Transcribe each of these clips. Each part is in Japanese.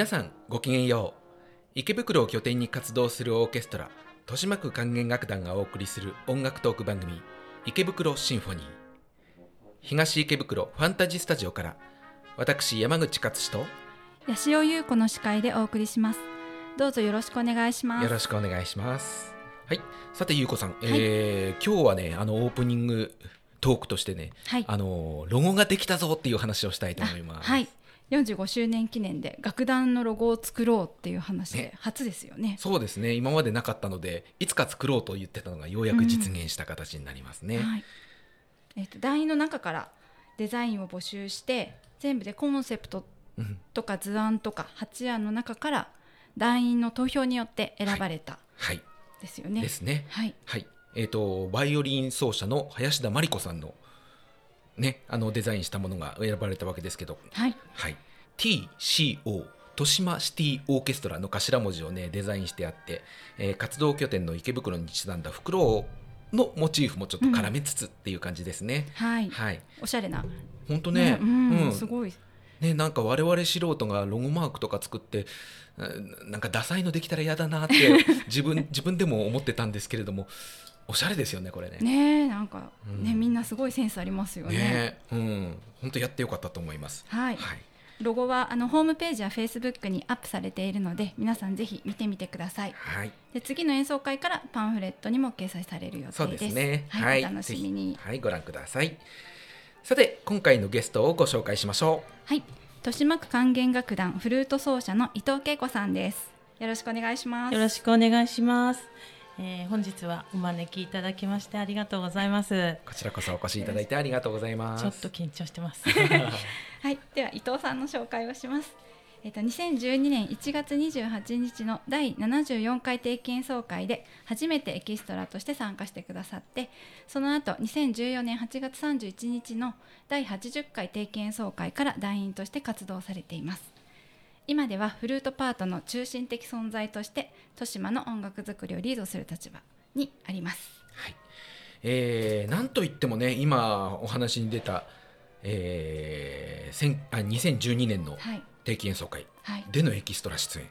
皆さんごきげんよう。池袋を拠点に活動するオーケストラ豊島区管弦楽団がお送りする音楽トーク番組池袋シンフォニー。東池袋ファンタジースタジオから私山口勝志と八潮優子の司会でお送りします。どうぞよろしくお願いします。よろしくお願いします。はい。さて優子さん、えー今日はねあのオープニングトークとしてね、はい。あのロゴができたぞっていう話をしたいと思います。はい45周年記念で楽団のロゴを作ろうっていう話でね。初ですよね。そうですね。今までなかったのでいつか作ろうと言ってたのがようやく実現した形になりますね、はい。えっと団員の中からデザインを募集して全部でコンセプトうん。とか図案とか8案の中から団員の投票によって選ばれたはい。ですよね。ですね。はい、はい。えー、とバイオリン奏者の林田真理子さんの,、ね、あのデザインしたものが選ばれたわけですけど、はい、はい、TCO 豊島シティオーケストラの頭文字をねデザインしてあって、えー活動拠点の池袋にちなんだフクロウのモチーフもちょっと絡めつつっていう感じですね。はい、はい。おしゃれな。本当ねうん、うんすごい。ね、なんか我々素人がロゴマークとか作ってうんなんかダサいのできたら嫌だなって自分自分でも思ってたんですけれどもおしゃれですよねこれね。ねえ、なんか、ね、うんみんなすごいセンスありますよね。ねうん、本当やってよかったと思います。はい、はい、ロゴはあのホームページやフェイスブックにアップされているので、皆さんぜひ見てみてください。はい、で、次の演奏会からパンフレットにも掲載される予定です。そうですね。はい、お楽しみにはい、ご覧ください。さて、今回のゲストをご紹介しましょはい、豊島区管弦楽団フルート奏者の伊藤恵子さんです。よろしくお願いします。よろしくお願いします。えー本日はお招きいただきましてありがとうございます。う。こちらこそお越しいただいてありがとうございます。ちょっと緊張してます。はい、では伊藤さんの紹介をします。えっと2012年1月28日の第74回定期演奏会で初めてエキストラとして参加してくださってその後2014年8月31日の第80回定期演奏会から団員として活動されています今ではフルートパートの中心的存在として豊島の音楽作りをリードする立場にあります。はい。えー、なんといってもね、今お話に出た、えー、千あ2012年のはい。定期演奏会はい。でのエキストラ出演。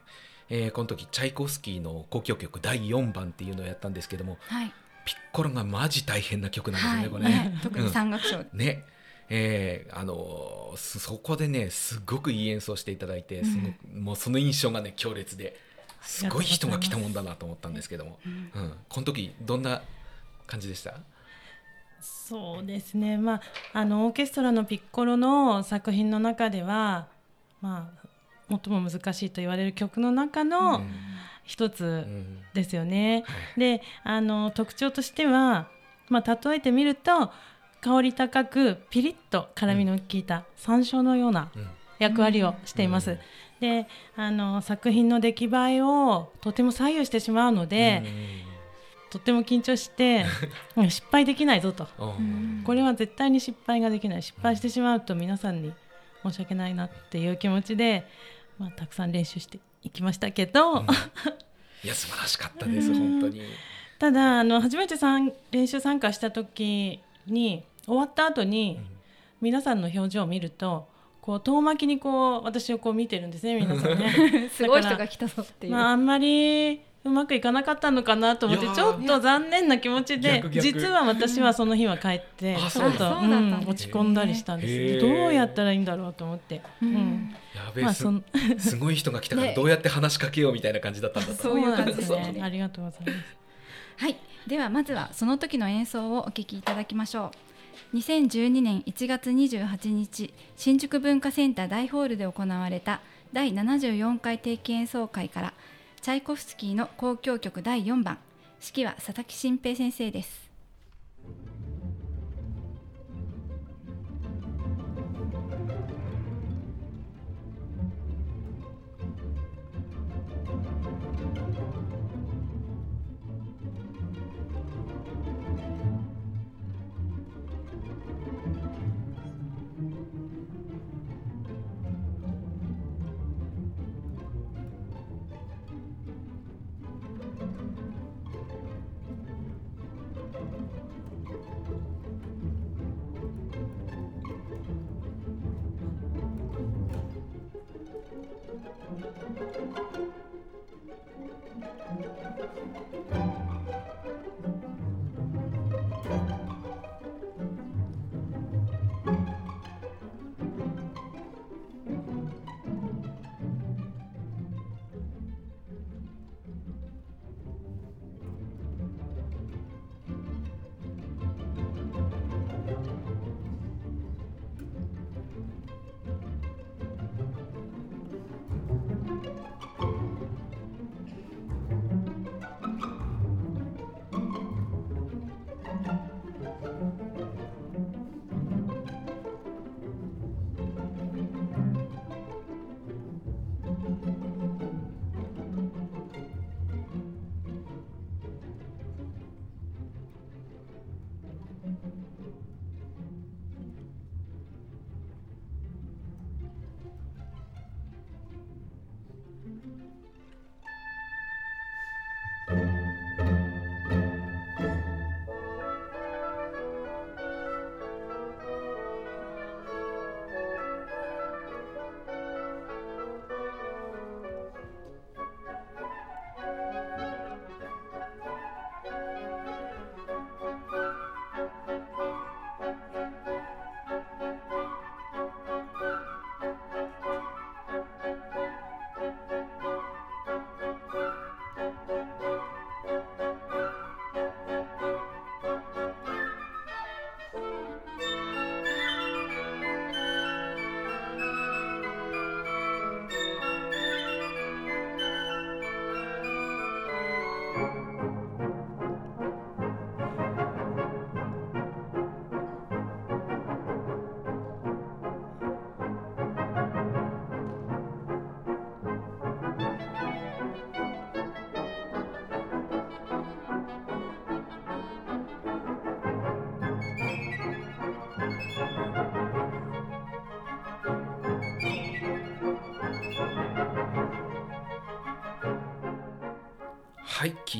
えー、この時チャイコフスキーの交響曲第4番っていうのをやったんですけどもはい。ピッコロがマジ大変な曲なんですよね、はい。これね。ね。特にうん三楽章。ねえーあのーそそこでねすごくいい演奏していただいて、そのもうその印象がね強烈ですごい人が来たもんだなと思ったんですけども、うんうん、この時どんな感じでした？そうですね。まああのオーケストラのピッコロの作品の中では、まあ最も難しいと言われる曲の中うのん。う一つん。ですよね。はい。で、あの特徴としては、まあ例えてみると香り高くピリッと辛みの効いた山椒のようなうん。役割をしています。うん。であの作品の出来栄えをとても左右してしまうので、とっても緊張してうん 失敗できないぞと。これは絶対に失敗ができない。失敗してしまうと皆さんに申し訳ないなっていう気持ちで、まあ、たくさん練習していきましたけど、うん。いや素晴らしかったですうん。本当に。ただあの初めてさん練習参加した時に終わった後に皆さんの表情を見るとこう遠巻きにこう私をこう見てるんですね皆さんね。すごい人が来たぞっていう。まあ、あんまりうまくいかなかったのかなと思ってちょっと残念な気持ちで逆逆。実は私はその日は帰ってあちょっとそうんですねうん落ち込んだりしたんです。どうやったらいいんだろうと思って、ううん。んやべえすまあそん すごい人が来たからね。どうやって話しかけようみたいな感じだったんだと。そういう感じですそうねなんですね。ありがとうございます。はい、ではまずはその時の演奏をお聴きいただきましょう。2012年1月28日、新宿文化センター大ホールで行われた第74回定期演奏会からチャイコフスキーの交響曲第4番、指揮は佐々木新平先生です。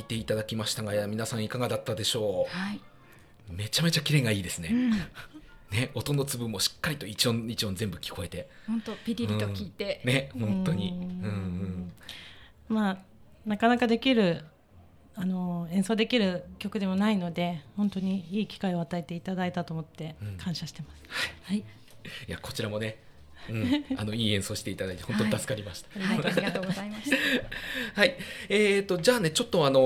ていただきましたが皆さんいかがだったでしょはい。うめちゃめちゃキレがいいですね、うん。ね音の粒もしっかりと一音一音全部聞こえて。本当ピリリと聞いて。ね本当に。ううんんうん。まあなかなかできるあの演奏できる曲でもないので本当にいい機会を与えていただいたと思ってうん。感謝してます。はい、いやこちらもね、うん、あのいい演奏していただいて本当に助かりました。はい、ありがとうございました。はい、えー、とじゃあねちょっとあの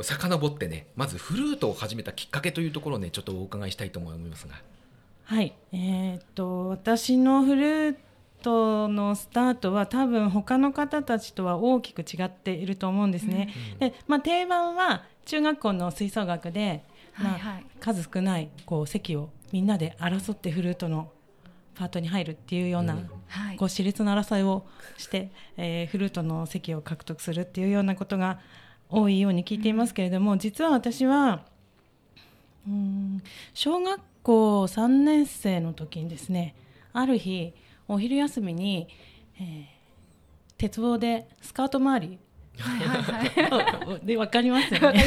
ー遡ってねまずフルートを始めたきっかけというところをねちょっとお伺いしたいと思いますが。はい、えーっと私のフルートのスタートは多分他の方たちとは大きく違っていると思うんですね。で、まあ、定番は中学校の吹奏楽で、まあはいはい。数少ないこう席をみんなで争ってフルートのパートに入るっていうような、うん。はい。こう。熾烈な争いをして、えーフルートの席を獲得するっていうようなことが多いように聞いていますけれども、実は私はうーん小学校3年生の時にですねある日お昼休みに、えー鉄棒でスカート周り。で分かりますよね。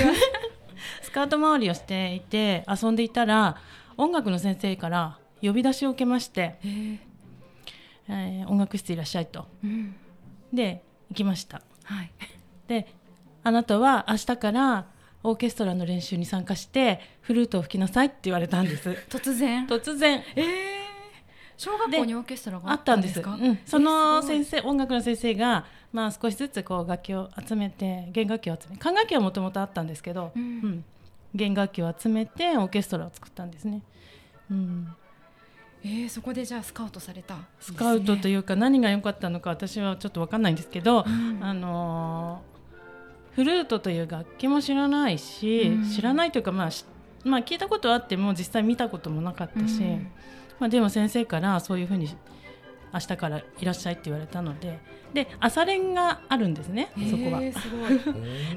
スカート周りをしていて遊んでいたら音楽の先生から呼び出しを受けまして、え。ーえー音楽室いらっしゃいと。うん。で行きました。はい。であなたは明日からオーケストラの練習に参加してフルートを吹きなさいって言われたんです。突然。突然。ええ小学校にオーケストラがあったんです。か？うん、その先生音楽の先生が、まあ、少しずつこう楽器を集めて弦楽器を集め管楽器はもともとあったんですけど、うん。うん。弦楽器を集めてオーケストラを作ったんですね、うん、えー、そこでじゃあスカウトされたスカウトといいうか何が良かったのか私はちょっと分かんないんですけど、うん。あのーフルートという楽器も知らないし、うん。知らないというか、まあしまあ、聞いたことはあっても実際見たこともなかったし、まあ、でも先生からそういうふうに明日からいらっしゃいって言われたのでで朝練があるんですねそこは。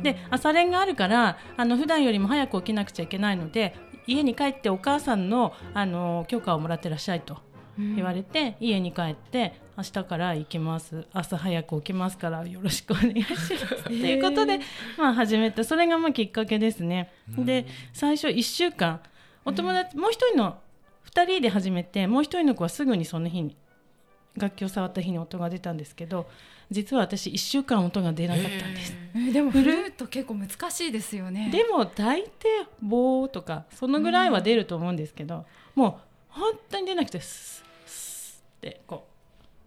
で朝練があるからあの普段よりも早く起きなくちゃいけないので家に帰ってお母さんのあの許可をもらってらっしゃいと言われて、家に帰って明日から行きます。朝早く起きますからよろしくお願いします。ということで、まあ、始めたそれがまあきっかけですね。で最初1週間。お友達、もう一人の2人で始めてもう一人の子はすぐにその日に楽器を触った日に音が出たんですけど実は私1週間音が出なかったんです。えー。でもフルート結構難しいですよね。でも大抵棒とかそのぐらいは出ると思うんですけど、もう本当に出なくてスッスッってこ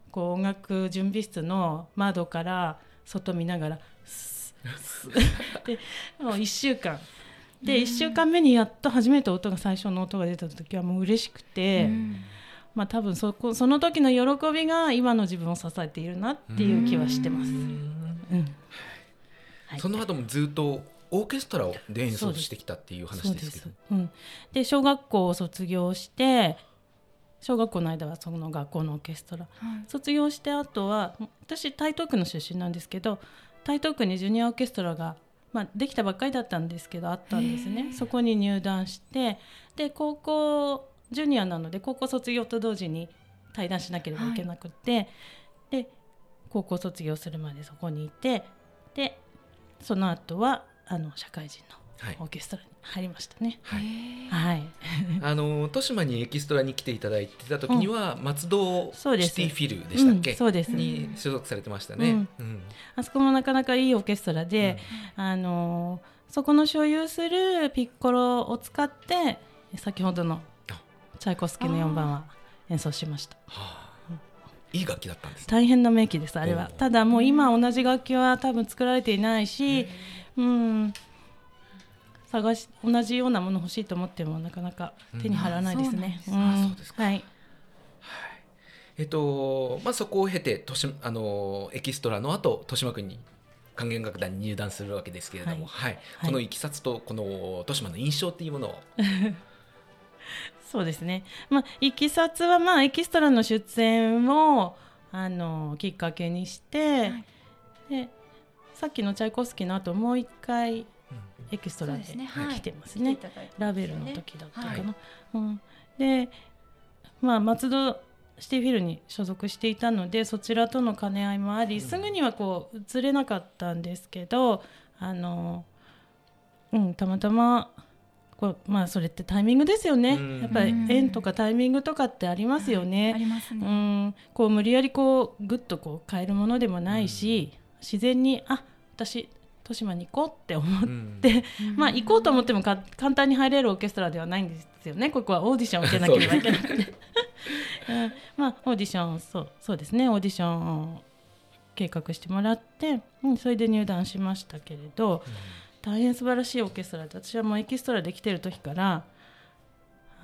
うこう音楽準備室の窓から外見ながらスッスッで もう1週間。で1週間目にやっと初めて音が最初の音が出た時はもう嬉しくて、うんまあ多分そこその時の喜びが今の自分を支えているなっていう気はしてます。その後もずっとオーケストラをで演奏してきたっていう話ですけど。そうです、うん、で小学校を卒業して小学校の間はその学校のオーケストラ。はい。卒業してあとは私台東区の出身なんですけど台東区にジュニアオーケストラが、まあ、できたばっかりだったんですけどあったんですね。そこに入団してで高校ジュニアなので高校卒業と同時に退団しなければいけなくって、で高校卒業するまでそこにいてでその後はあの社会人はい。のオーケストラに入りましたね。はい。はい、あの豊島にエキストラに来ていただいてた時には、松戸シそうですティフィルでしたっけ、うんそうです。に所属されてましたね。うん。あそこもなかなかいいオーケストラで、あのーそこの所有するピッコロを使って先ほどのあチャイコフスキーの4番は演奏しました。はあ。いい楽器だったんですね。大変な名機ですあれは。おただもう今同じ楽器は多分作られていないし、うん。探し同じようなもの欲しいと思ってもなかなか手に入らないですね。うん。あそうですんはい。えっとまあ、そこを経てとしあのエキストラの後豊島区に管弦楽団に入団するわけですけれども、はい。はい。このいきさつとこの豊島の印象っていうものを、そうですね。まあ、いきさつは、まあ、エキストラの出演を、あの、きっかけにして。で、さっきのチャイコフスキーの後、もう一回、エキストラで来てますね。ラベルの時だったかな。はいうん、で、まあ、松戸シティフィルに所属していたのでそちらとの兼ね合いもありすぐにはこう移れなかったんですけどあの、うん、たまたまこうまあそれってタイミングですよね、うん。やっぱり縁とかタイミングとかってありますよね。ありますうね。ん、こう無理やりこうぐっとこう変えるものでもないし、自然にあ私豊島に行こうって思っうん。て、まあ行こうと思ってもか簡単に入れるオーケストラではないんですよね。ここはオーディションを受けなければいけなくて、うん。まあオーディションそうそうですね。オーディションを計画してもらって、うん、それで入団しましたけれど大変素晴らしいオーケストラで私はもうエキストラで来てる時から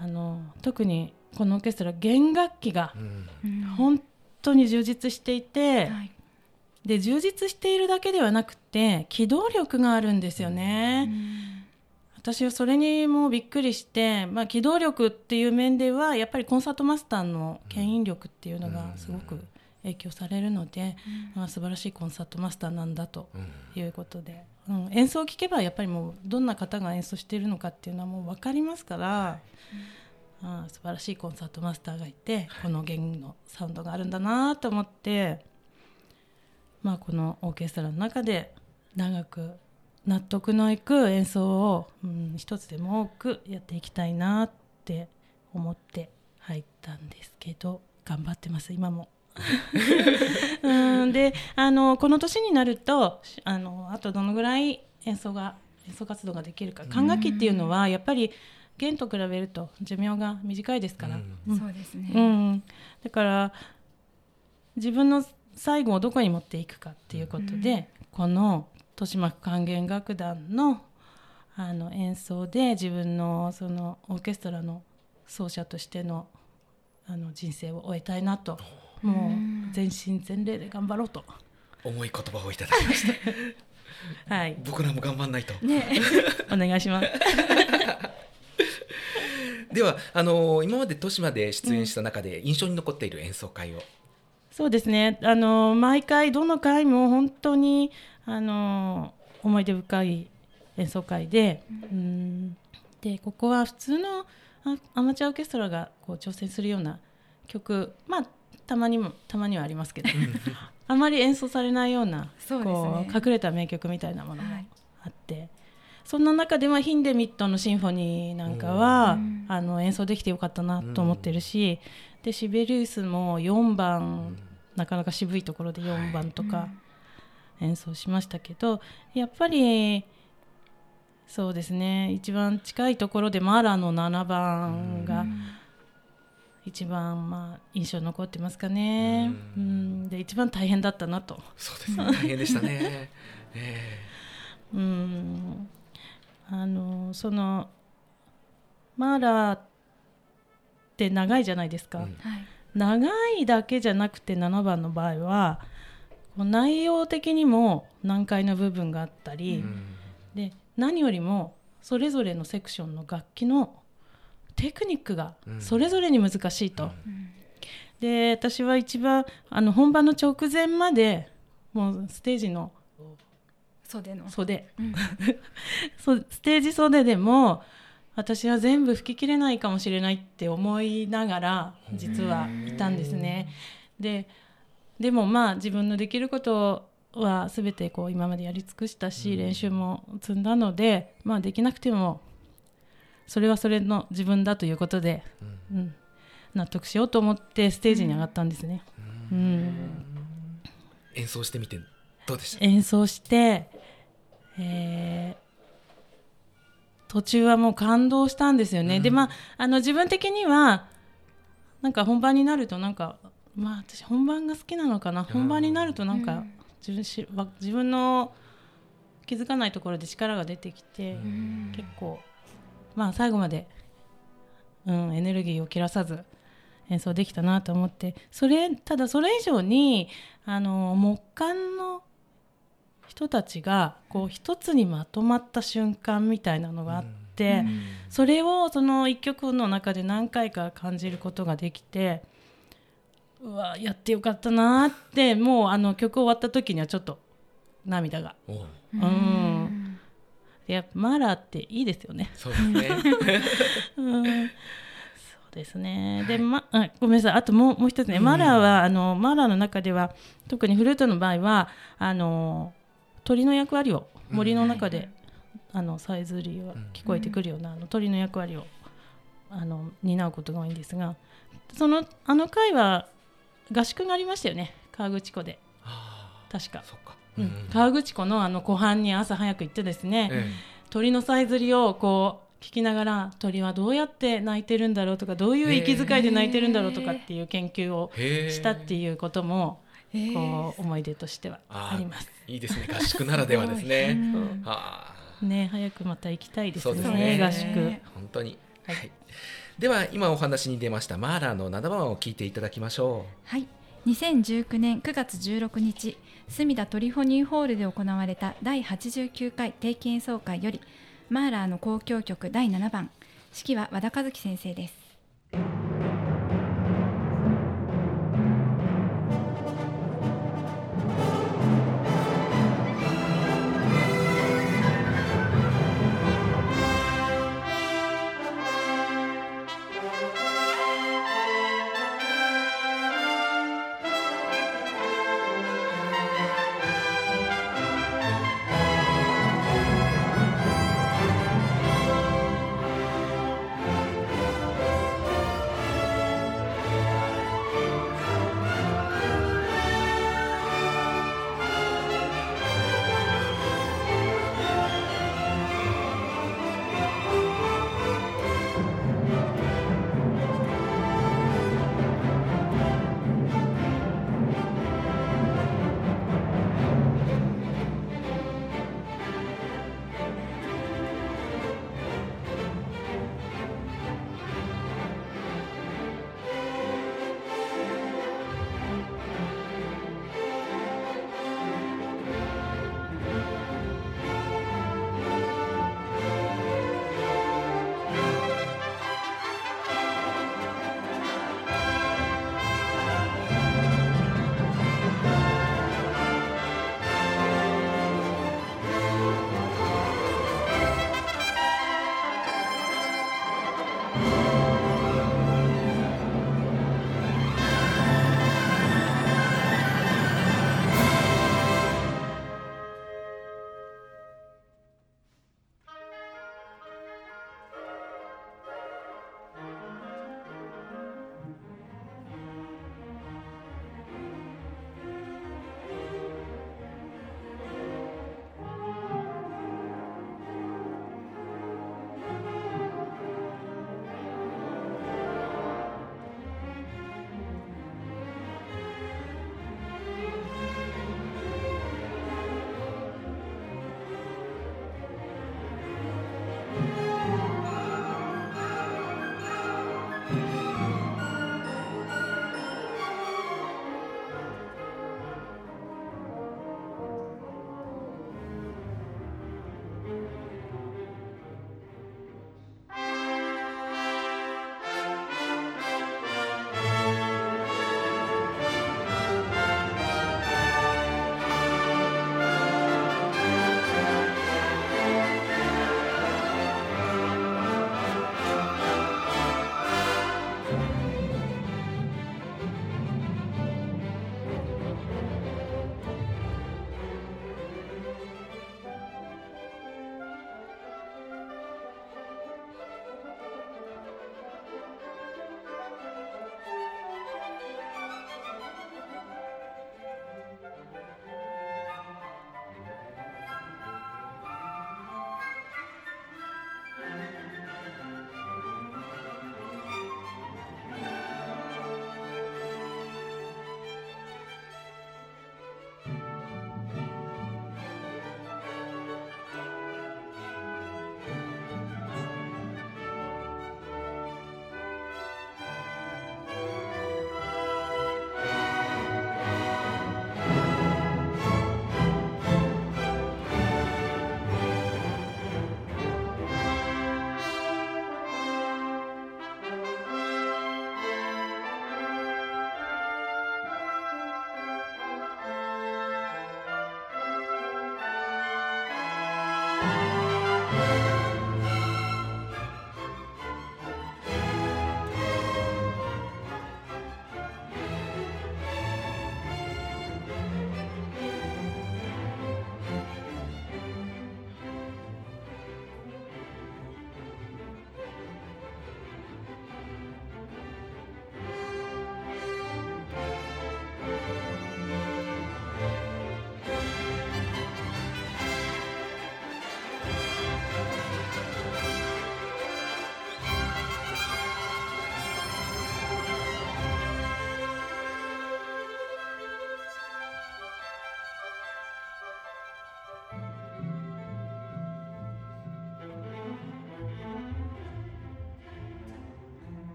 あの特にこのオーケストラ弦楽器がうん。うん本当に充実していて、はい。で充実しているだけではなくて機動力があるんですよね、私はそれにもうびっくりして、まあ、機動力っていう面ではやっぱりコンサートマスターの牽引力っていうのがすごく影響されるので、まあ、素晴らしいコンサートマスターなんだとうん。いうことで、うん、演奏を聴けばやっぱりもうどんな方が演奏しているのかっていうのはもう分かりますから、ああ素晴らしいコンサートマスターがいてこの弦のサウンドがあるんだなと思って、まあ、このオーケストラの中で長く納得のいく演奏を、うん、一つでも多くやっていきたいなって思って入ったんですけど頑張ってます今も。うん。であのこの年になるとしあのあとどのぐらい演奏が演奏活動ができるか。管楽器っていうのはやっぱり弦と比べると寿命が短いですから、うん。うん。そうですね。うん、だから自分の最後をどこに持っていくかっていうことで、この豊島区管弦楽団のあの演奏で自分のそのオーケストラの奏者としてのあの人生を終えたいなともう全身全霊で頑張ろうと、重い言葉をいただきました。はい、僕らも頑張んないと。ね、お願いします。ではあの今まで豊島で出演した中で印象に残っている演奏会を、そうですね。あの毎回どの回も本当にあの思い出深い演奏会で,、うん、でここは普通のあアマチュアオーケストラがこう挑戦するような曲まあたまにもたまにはありますけどあまり演奏されないようなこう隠れた名曲みたいなものもはい。あって、そんな中ではヒンデミットのシンフォニーなんかは、うん。あの演奏できてよかったなと思ってるし、でシベリウスも4番、なかなか渋いところで4番とか演奏しましたけど、やっぱりそうですね一番近いところでマーラの7番が一番まあ印象に残ってますかね、ううん。んで一番大変だったなと。そうですね。大変でしたね、えうん。あのそのマーラーって長いじゃないですか、うん。はい。長いだけじゃなくて7番の場合はこう内容的にも難解な部分があったえり、うん。で何よりもそれぞれのセクションの楽器のテクニックがうんそれぞれに難しいと。うんで私は一番あの本番の直前までもうステージの袖の。袖うん そうステージ袖でも私は全部吹き切れないかもしれないって思いながら実はいたんですね。ででもまあ自分のできることは全てこう今までやり尽くしたし、うん練習も積んだので、まあ、できなくてもそれはそれの自分だということで、うん。うん、納得しようと思ってステージに上がったんですね。うん。演奏してみてどうでした？演奏して、えー途中はもう感動したんですよね、うん。でまああの自分的にはなんか本番になるとなんかまあ私本番が好きなのかな、本番になるとなんかうん。自分しわ自分の気づかないところで力が出てきて、うん。結構まあ最後まで、うん、エネルギーを切らさず演奏できたなと思ってそれただそれ以上にあの木管の人たちがこう一つにまとまった瞬間みたいなのがあって、うん。それをその一曲の中で何回か感じることができてうわやってよかったなってもうあの曲終わった時にはちょっと涙が。おう。うんやっぱマーラーっていいですよね。そうですね うんですね。で、ま、あ、ごめんなさい。あともう、もう一つね、うんマーラーは、あの、マーラーの中では、特にフルートの場合は、あの。鳥の役割を森の中で、あの、さえずりが聞こえてくるような、あの鳥の役割を。あの、担うことが多いんですが。その、あの回は。合宿がありましたよね。河口湖で。あ確かー。そっか、うん。河口湖のあの湖畔に朝早く行ってですね、え鳥のさえずりをこう聞きながら鳥はどうやって鳴いてるんだろうとかどういう息遣いで鳴いてるんだろうとかっていう研究をしたっていうこともえ。ーこう思い出としてはあります。いいですね合宿ならではですね。うん。はあね早くまた行きたいですそうですね。ね合宿。本当に、はい。はい。では今お話に出ましたマーラーの7番を聞いていただきましょはい2019年9月16日隅田トリフォニーホールで行われた第89回定期演奏会よりマーラーの交響曲第7番指揮は和田和樹先生です。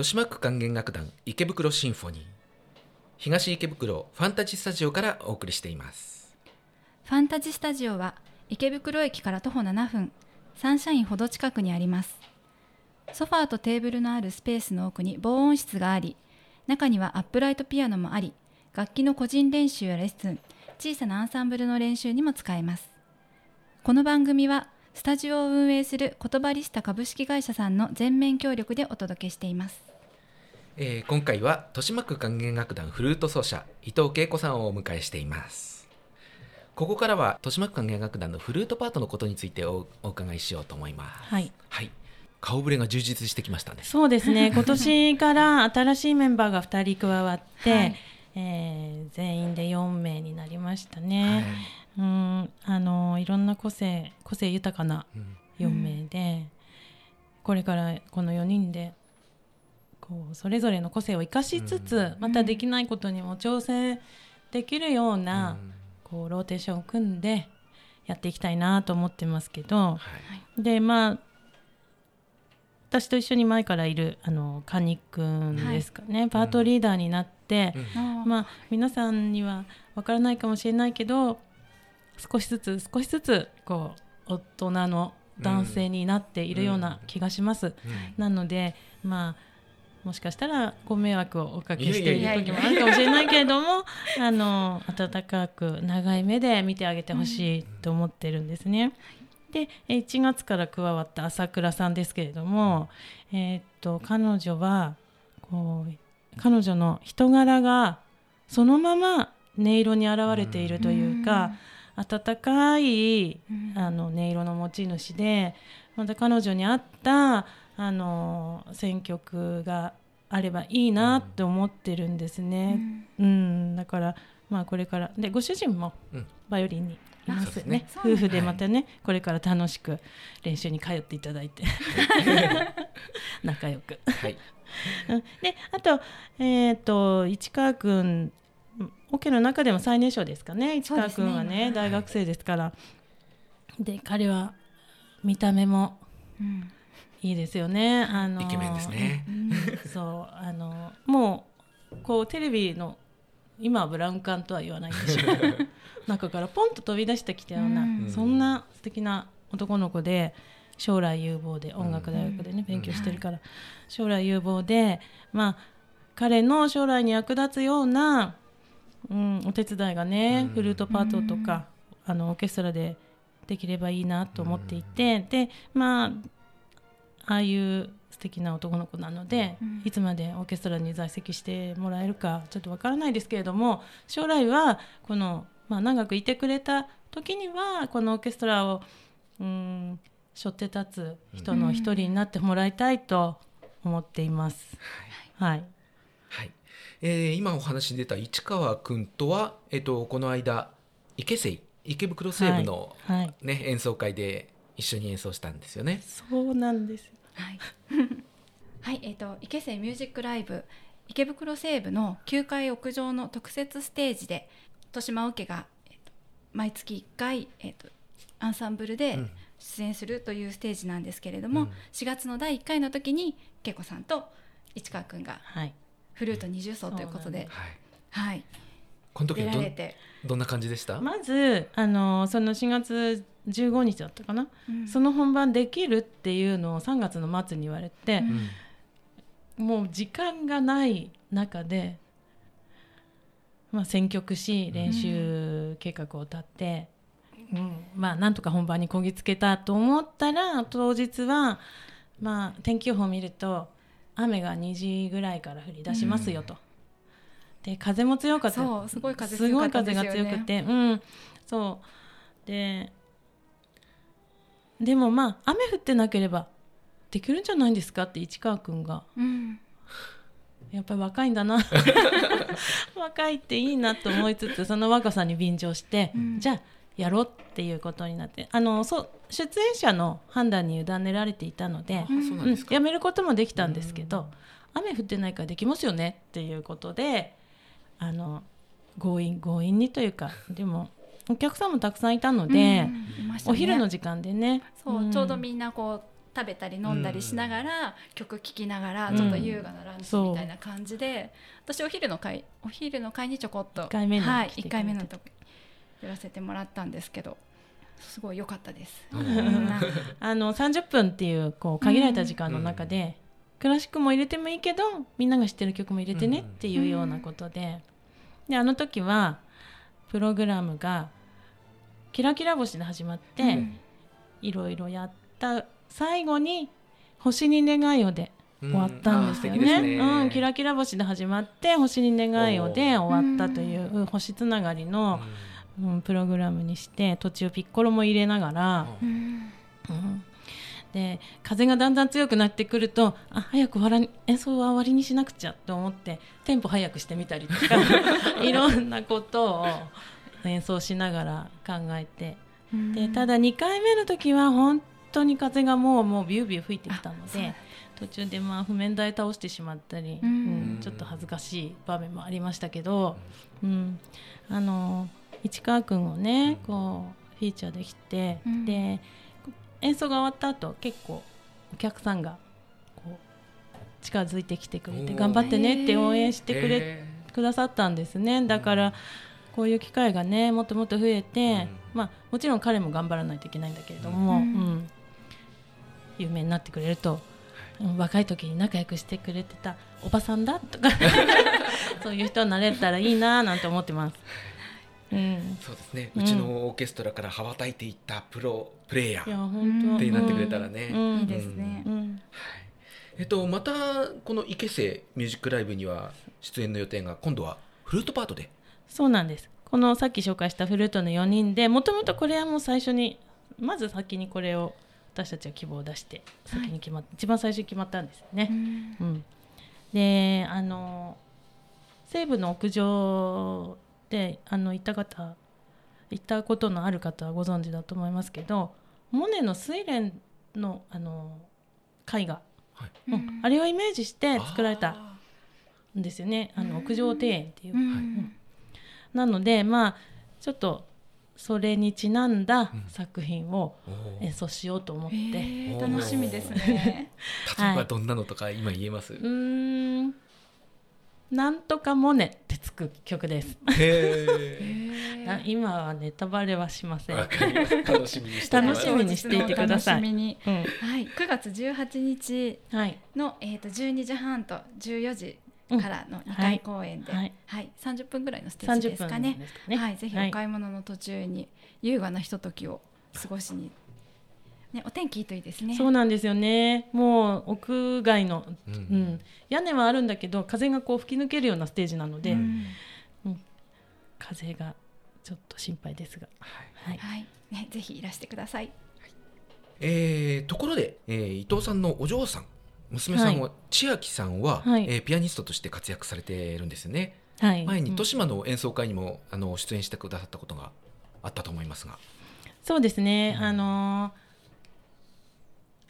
豊島区管弦楽団池袋シンフォニー。東池袋ファンタジースタジオからお送りしています。ファンタジースタジオは池袋駅から徒歩7分サンシャインほど近くにあります。ソファーとテーブルのあるスペースの奥に防音室があり中にはアップライトピアノもあり楽器の個人練習やレッスン小さなアンサンブルの練習にも使えます。この番組はスタジオを運営する言葉リスタ株式会社さんの全面協力でお届けしています。えー今回は豊島区管弦楽団フルート奏者伊藤恵子さんをお迎えしています。ここからは豊島区管弦楽団のフルートパートのことについておお伺いしようと思います。はい。はい。顔ぶれが充実してきましたね。そうですね。今年から新しいメンバーが2人加わって、はい。えー全員で4名になりましたね、うん。あのいろんな個性個性豊かなうん。4名で、これからこの4人でこうそれぞれの個性を生かしつつ、うん。またできないことにも挑戦できるような、こうローテーションを組んでやっていきたいなと思ってますけど。はい。でまあ私と一緒に前からいるあのカニ君ですかね、パートリーダーになって、うん。まあ皆さんにはわからないかもしれないけど少しずつ少しずつこう大人の男性になっているような気がします。うん。なのでまあもしかしたらご迷惑をおかけしている時もあるかもしれないけれども あの温かく長い目で見てあげてほしいと思ってるんですね。でえ1月から加わった朝倉さんですけれども、えーっと彼女はこう彼女の人柄がそのまま音色に現れているというか、温かいうん。あの音色の持ち主でまた彼女に合ったあの選曲があればいいなって思ってるんですうね。ん。うん、だからまあこれからでご主人もうん。バイオリンにいますよねうですね。夫婦でまたね、これから楽しく練習に通っていただいて。仲良く。はい。うん。であと,、えー、と市川君オケの中でも最年少ですかね。市川君はねね。大学生ですから。で彼は見た目もうんいいですよね。あのイケメンですね。うんそうあのもうこうテレビの今はブラウン管とは言わないんでしょう中からポンと飛び出してきたような、うん。そんな素敵な男の子で将来有望で音楽大学でね、うん。勉強してるから、将来有望でまあ彼の将来に役立つような、うん、お手伝いがね、うん。フルートパートとか、あのオーケストラでできればいいなと思っていて、でまあああいう素敵な男の子なので、うんいつまでオーケストラに在籍してもらえるかちょっとわからないですけれども将来はこの、まあ、長くいてくれた時にはこのオーケストラをうん背負って立つ人の一人になってもらいたいと思っています。はい、はいえー今お話に出た市川君とは、えっとこの間池西池袋西部の、はい、ね演奏会で一緒に演奏したんですよね。そうなんですよ。はい、はい、えっ、と池瀬ミュージックライブ池袋西部の9階屋上の特設ステージで豊島オケが、えーと毎月1回、えーとアンサンブルでうん。出演するというステージなんですけれども、うん。4月の第1回の時に恵子さんと市川くんがはい、フルート20奏ということで、はい、はい、この時どんられて、どんな感じでした、まずあのその4月15日だったかな、うん。その本番できるっていうのを3月の末に言われて、うん。もう時間がない中で、まあ、選曲し練習計画を立って、うん。まあなんとか本番にこぎつけたと思ったら当日は、まあ、天気予報を見ると雨が2時ぐらいから降り出しますよと。で風も強かった。すごい風が強くて、うん、そう。ででもまあ雨降ってなければできるんじゃないんですかって市川君が。うん。やっぱり若いんだな。若いっていいなと思いつつその若さに便乗して、うん。じゃあやろうっていうことになって。あのそう出演者の判断に委ねられていたのでうんやめることもできたんですけど、雨降ってないからできますよねっていうことであの強引強引にというかでもお客さんもたくさんいたので、ね。お昼の時間でね。そう、ん。ちょうどみんなこう食べたり飲んだりしながら、曲聴きながらうんちょっと優雅なランチみたいな感じで、私お昼の会お昼の会にちょこっと一回目にはい来てくれて。一回目のとこやらせてもらったんですけどすごい良かったです。あの30分っていうこう限られた時間の中で、クラシックも入れてもいいけどみんなが知ってる曲も入れてねっていうようなことで,、であの時はプログラムが「キラキラ星」で始まって、うん。いろいろやった最後に「星に願いを」で終わったんですようんあー素敵ですね。うん、キラキラ星で始まって「星に願いを」で終わったという星つながりの、うん、プログラムにして途中ピッコロも入れながら。うん。うん。で風がだんだん強くなってくるとあ早く終わらに演奏は終わりにしなくちゃと思ってテンポ早くしてみたりとか いろんなことを演奏しながら考えて。でただ2回目の時は本当に風がもうもうビュービュー吹いてきたので途中でまあ譜面台倒してしまったり、うん。うんちょっと恥ずかしい場面もありましたけど、うん、あの市川君をねこうフィーチャーできて、うん。で演奏が終わった後結構お客さんがこう近づいてきてくれて頑張ってねって応援してくれへくださったんですね。だからこういう機会がねもっともっと増えて、うん。まあ、もちろん彼も頑張らないといけないんだけれども、ううん。ん有名になってくれると、うん若い時に仲良くしてくれてたおばさんだとか そういう人になれたらいいななんて思ってます。うん、ーそうですね、ううんちのオーケストラから羽ばたいていったプロプレイヤー、いやはい、本当。ってなってくれたらね。ですね。うん。えっとまたこの池瀬ミュージックライブには出演の予定が今度はフルートパートでそうなんです。このさっき紹介したフルートの4人でもともとこれはもう最初にまず先にこれを私たちは希望を出して先に決まっ一番最初に決まったんですよね。うん。うん。であの西部の屋上であの行った方行ったことのある方はご存知だと思いますけどモネの「睡蓮の」あの絵画、はい。うん。あれをイメージして作られたあんですよね。あの屋上庭園っていう。うんなのでまあちょっとそれにちなんだうん。作品を演奏しようと思って、へー楽しみですね。例えばどんなのとか今言えます、うーん。なんとかモネってつく曲です。今はネタバレはしませえん。楽しみにしております。楽しみにしていてください。お楽しみに。うん、はい、9月18日はい、の、えー、と12時半と14時からの2回はい公演で、ははい。い30分ぐらいのステー三ジですかね。ですかね。はい、ぜひお買い物の途中に優雅なひとときを過ごしに、ね、お天気いいといいですね。そうなんですよね。もう屋外の、うん。うん、屋根はあるんだけど風がこう吹き抜けるようなステージなので、うん。風がちょっと心配ですが、はい。はい、はい、ね、ぜひいらしてください。えーところで、えー伊藤さんのお嬢さん娘さんは、は千秋さんは、はい。えーピアニストとして活躍されてるんですよね。はい、前にうん豊島の演奏会にもあの出演してくださったことがあったと思いますが、そうですね、うん。あの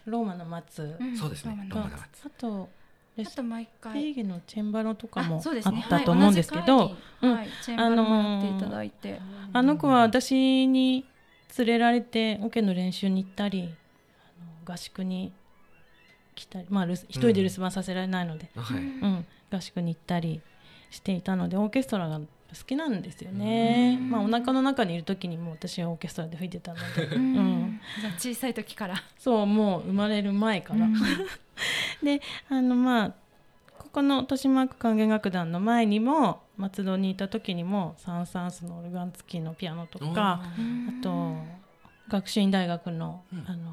ーローマの松、ん。そうですね。ローマの松。あとレあと毎ス回。テーゲのチェンバロとかもあったと思うんですけど、はい同じ回に。はい、チェーンバルもやっていただいて、あの子は私に連れられてオケの練習に行ったりあの合宿に来たり、まあ、一人で留守番させられないので、あはい、うん。合宿に行ったりしていたのでオーケストラが好きなんですよね、うん。まあ、お腹の中にいる時にも私はオーケストラで吹いてたので。うん。うん。じゃあ小さい時から。そうもう生まれる前から、うん。であのまあここの豊島区管弦楽団の前にも松戸にいた時にもサン・サンスのオルガン付きのピアノとかあと学習院大学の,、うん。あの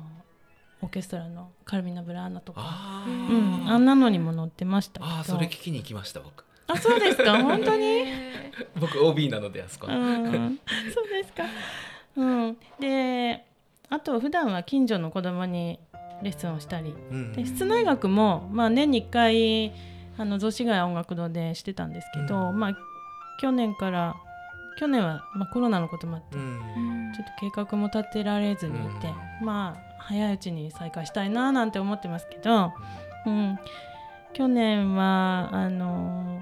オーケストラのカルミナ・ブラーナとか。あうーん、あんなのにも乗ってましたけど。あーそれ聞きに行きました僕。あそうですか？本当に、へ僕 OB なのであそこうの、ん、そうですか、うん、であと普段は近所の子供にレッスンをしたり。うん。で室内楽も、まあ、年に1回あの雑司ヶ谷音楽堂でしてたんですけど、うん。まあ、去年から去年は、まあ、コロナのこともあって、うん。ーちょっと計画も立てられずにいて、まあ早いうちに再開したいななんて思ってますけど、うん、去年はあの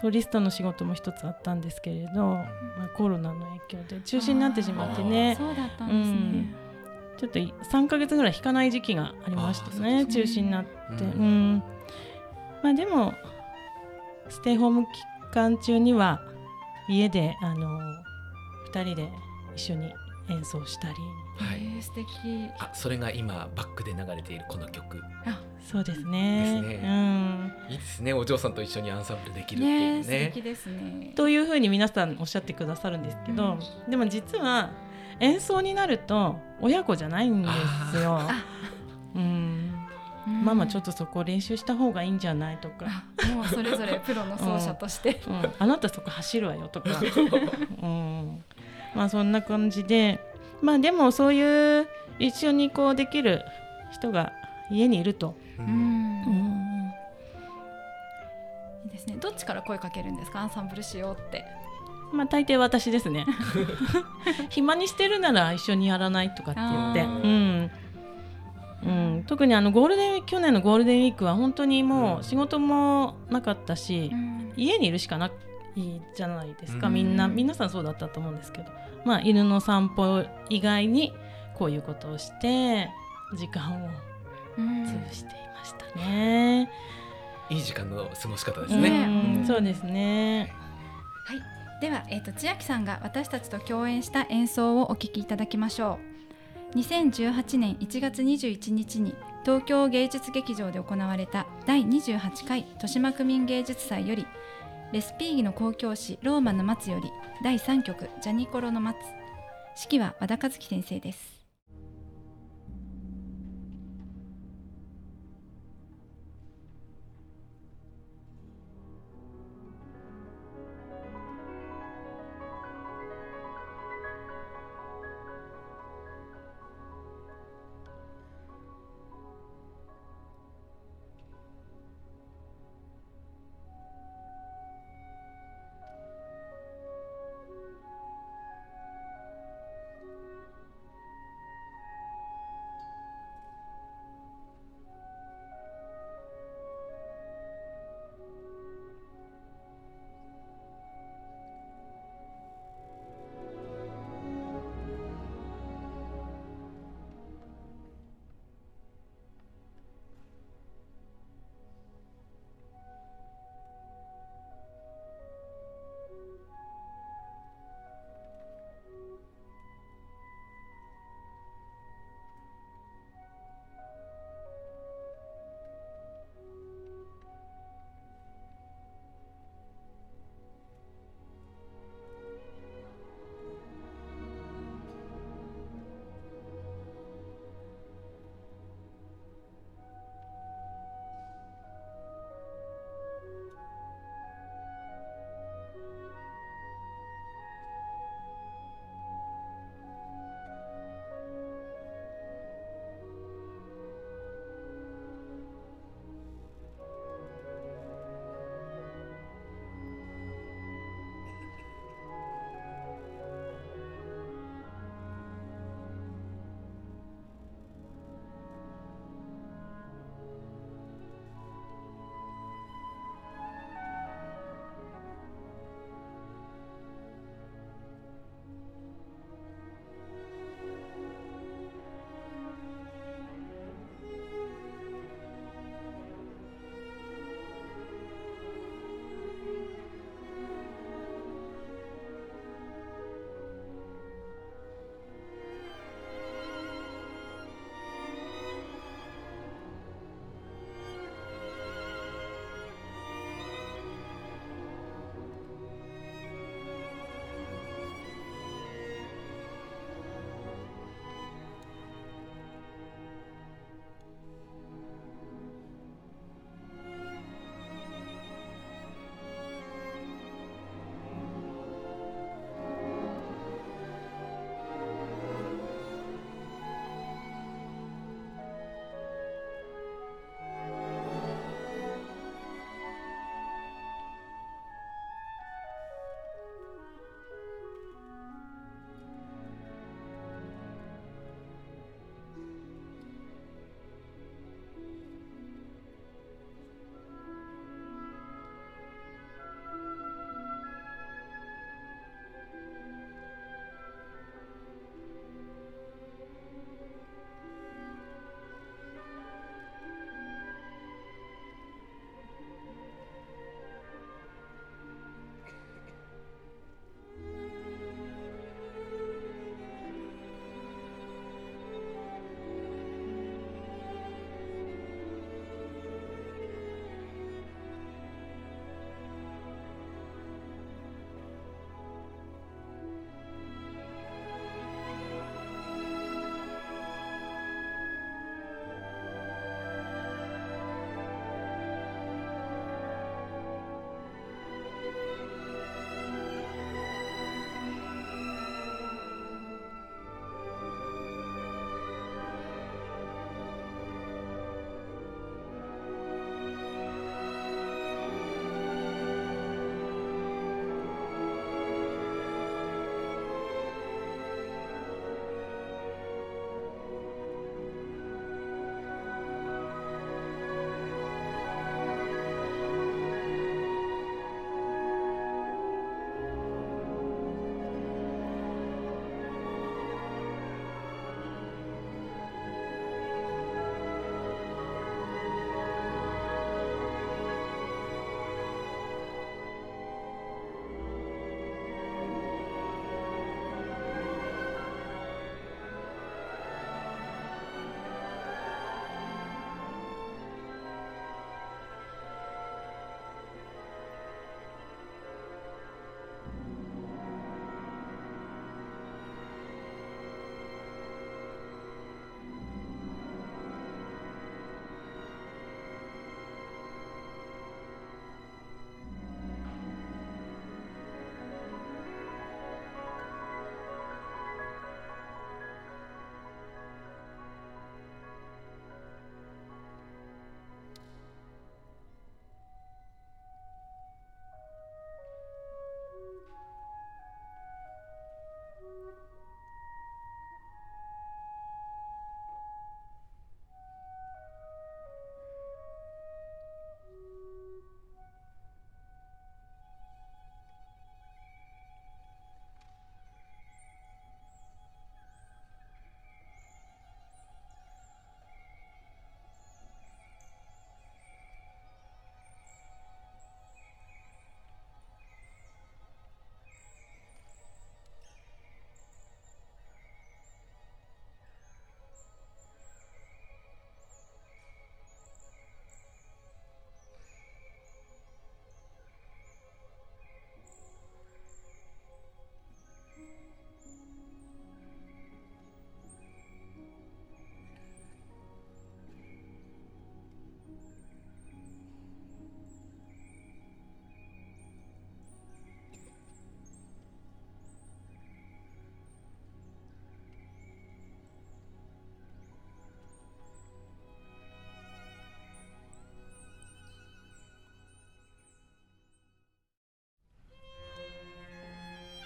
ソリストの仕事も一つあったんですけれど、まあ、コロナの影響で中止になってしまってね。そうだったんですね。ちちょっと3ヶ月ぐらい弾かない時期がありましたねあーそう中止になって、ううん。んまあでもステイホーム期間中には家であの2人で一緒に演奏したりはい。えー素敵。あそれが今バックで流れているこの曲。あそうですね。ですね。うん。いいですね。お嬢さんと一緒にアンサンブルできるっていね。素うね敵ですね。というふうに皆さんおっしゃってくださるんですけど、でも実は演奏になると親子じゃないんですよ。あうん、うん。ママちょっとそこ練習した方がいいんじゃないとか、あもうそれぞれプロの奏者として、うん、あなたそこ走るわよとか、うん、まあそんな感じでまあでもそういう一緒にこうできる人が家にいると、ううん。うんいいですね。どっちから声かけるんですか？アンサンブルしようって。まあ大抵私ですね。暇にしてるなら一緒にやらないとかって言って。うん。うん、特にあのゴールデンウィーク去年のゴールデンウィークは本当にもうん。う仕事もなかったし、うん。家にいるしかないじゃないですか、うん。みんな皆さんそうだったと思うんですけど、まあ、犬の散歩以外にこういうことをして時間をうん。潰していましたね。いい時間の過ごし方ですうん。ねねそうですね。はい、では、えー、と千秋さんが私たちと共演した演奏をお聴きいただきましょう。2018年1月21日に東京芸術劇場で行われた第28回豊島区民芸術祭よりレスピーギの公共詩ローマの松より第3曲ジャニコロの松。指揮は和田和樹先生です。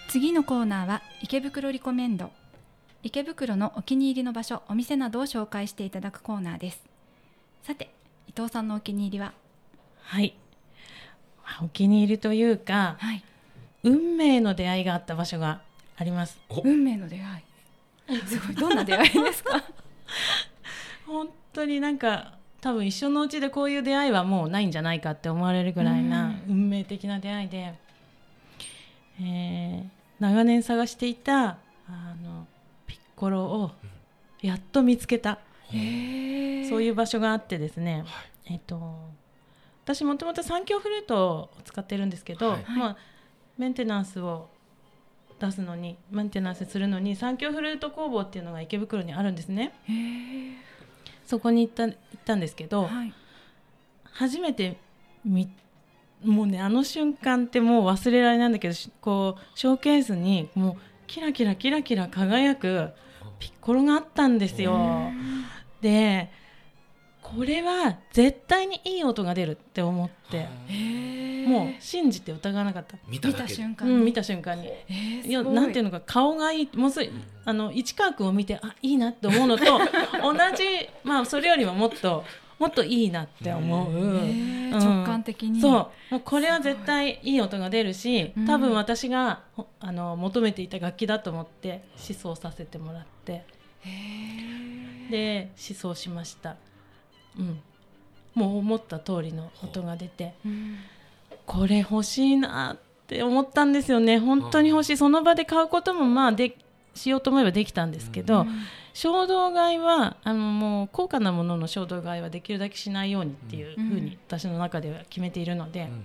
次のコーナーは池袋リコメンド。池袋のお気に入りの場所お店などを紹介していただくコーナーです。さて伊藤さんのお気に入りは？はい。お気に入りというかはい。運命の出会いがあった場所があります。お運命の出会い。すごい。どんな出会いですか？本当になんか多分一生のうちでこういう出会いはもうないんじゃないかって思われるぐらいな運命的な出会いで、えー長年探していたあのピッコロをやっと見つけた、へえそういう場所があってですね、はい。えっと私もともと三強フルートを使ってるんですけど、はい。まあ、メンテナンスを出すのにメンテナンスするのに三強フルート工房っていうのが池袋にあるんですね。そこに行った行ったんですけど、はい。初めて見もうねあの瞬間ってもう忘れられないんだけどしこうショーケースにもうキラキラキラキラ輝くピッコロがあったんですよ。でこれは絶対にいい音が出るって思って。もう信じて疑わなかった、見た瞬間うん、見た瞬間に。えー、い。やなんていうのか顔がいいもうそれあの市川君を見てあいいなって思うのと 同じまあそれよりももっともっといいなって思う。うん。直感的に。そう。もうこれは絶対いい音が出るしうん。多分私が、ほあの求めていた楽器だと思って試奏させてもらって。へで試奏しました、うん、もう思った通りの音が出て。ーうん。これ欲しいなって思ったんですよね。本当に欲しい。その場で買うこともまあでしようと思えばできたんですけど、衝動買いはあのもう高価なものの衝動買いはできるだけしないようにっていうふうに私の中では決めているので、うん。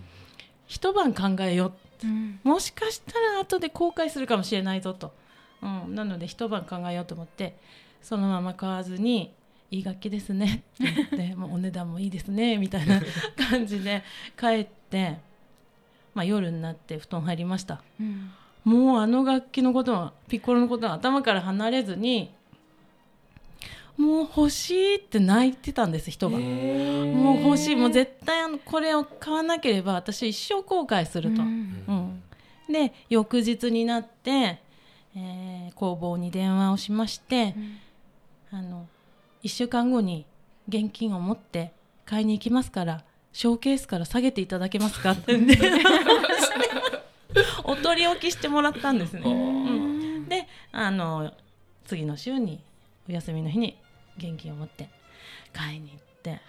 一晩考えよううん。もしかしたら後で後悔するかもしれないぞと、うん、なので一晩考えようと思ってそのまま買わずに「いい楽器ですね」って言って もうお値段もいいですね。みたいな感じで帰って、まあ、夜になって布団入りました。うんもうあの楽器のことはピッコロのことは頭から離れずにもう欲しいって泣いてたんです一晩。もう欲しい。もう絶対あのこれを買わなければ私一生後悔すると。うん。うん、で翌日になって、えー工房に電話をしまして、あの1週間後に現金を持って買いに行きますからショーケースから下げていただけますかって お取り置きしてもらったんですね。うん。であの次の週にお休みの日に現金を持って買いに行って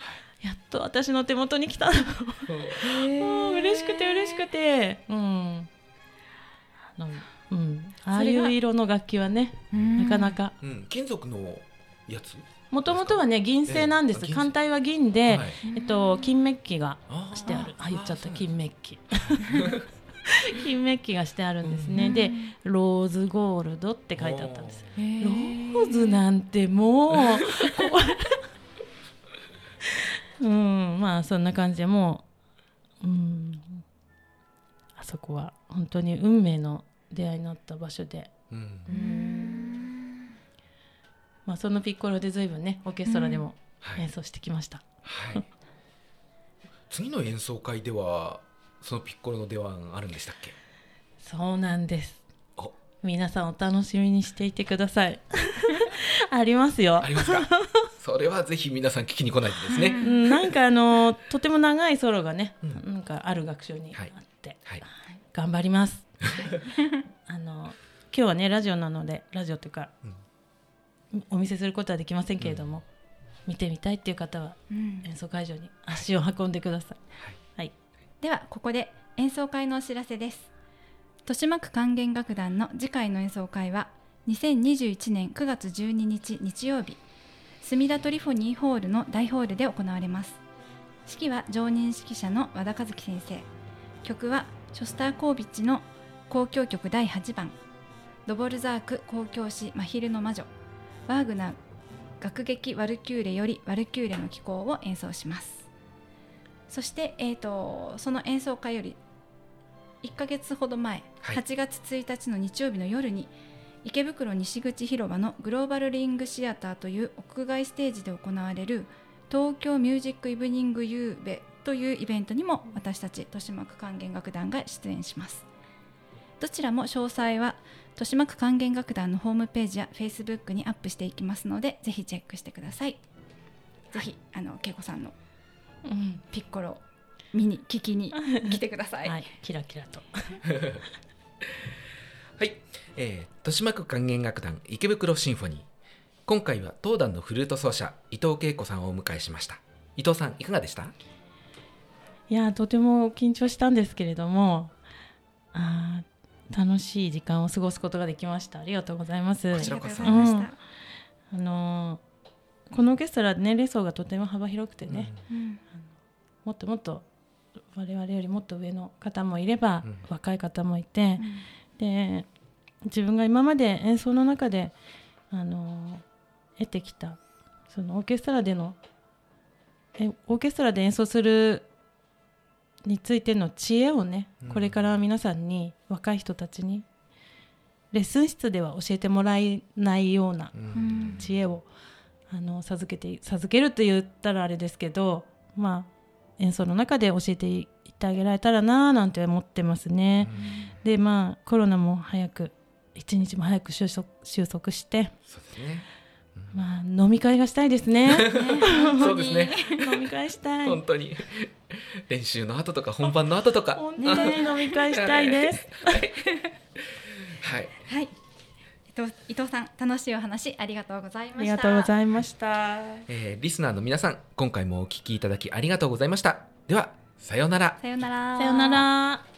やっと私の手元に来たも う嬉しくて嬉しくて、うん、あのうん、ああいう色の楽器はね、うん。なかなか。うん。金属のやつもともとはね銀製なんです、ええ。銀製。艦隊は銀で、はい。えっと、金メッキがしてある。あ言っちゃった。金メッキ 金メッキがしてあるんですね、うん。でローズゴールドって書いてあったんです。ローズなんてもう うんまあそんな感じでもう、うん、あそこは本当に運命の出会いになった場所で、うん。うん。まあ、そのピッコロで随分ねオーケストラでもはい。演奏してきました、はい。次の演奏会ではそのピッコロの出番あるんでしたっけ？そうなんです。お。皆さんお楽しみにしていてください。ありますよ。ありますか？それはぜひ皆さん聞きに来ないとですね。うん。なんかあのとても長いソロがね、うん。なんかある楽章にあって、はい。頑張ります。あの今日はねラジオなのでラジオというかお見せすることはできませんけれども、見てみたいっていう方はうん。演奏会場に足を運んでください。はいではここで演奏会のお知らせです。豊島区管弦楽団の次回の演奏会は2021年9月12日日曜日墨田トリフォニーホールの大ホールで行われます。指揮は常任指揮者の和田和樹先生。曲はショスターコービッチの交響曲第8番。ドボルザーク交響詩「真昼の魔女」ワーグナー楽劇ワルキューレよりワルキューレの機構を演奏します。そして、えー、とその演奏会より1ヶ月ほど前、はい。8月1日の日曜日の夜に池袋西口広場のグローバルリングシアターという屋外ステージで行われる東京ミュージックイブニングユーベというイベントにも私たち豊島区管弦楽団が出演します。どちらも詳細は豊島区管弦楽団のホームページやフェイスブックにアップしていきますのでぜひチェックしてください。ぜひ、あの恵子さんのうんピッコロ見に聞きに来てください、はい、キラキラと。はい、えー、豊島区管弦楽団池袋シンフォニー。今回は当団のフルート奏者伊藤恵子さんをお迎えしました。伊藤さんいかがでした？いやとても緊張したんですけれどもあー楽しい時間を過ごすことができました。ありがとうございます。ありがとうこちらこそございました、あのーこのオーケストラ年齢層がとても幅広くてね、うん。もっともっと我々よりもっと上の方もいれば、うん。若い方もいて、で自分が今まで演奏の中であの得てきたそのオーケストラでのえオーケストラで演奏するについての知恵をね、うん。これから皆さんに若い人たちにレッスン室では教えてもらえないようなううん。知恵をあの授けて授けると言ったらあれですけどまあ演奏の中で教えていってあげられたらななんて思ってますね。でまあコロナも早く一日も早く収束収束して、そうですね。まあ、飲み会がしたいですね。そうですね。飲み会したい。本当に。練習の後とか本番の後とか。本当に飲み会したいです。はい。はい。伊藤伊藤さん楽しいお話ありがとうございました。ありがとうございました。えーリスナーの皆さん今回もお聞きいただきありがとうございました。ではさようなら。さようなら。さよなら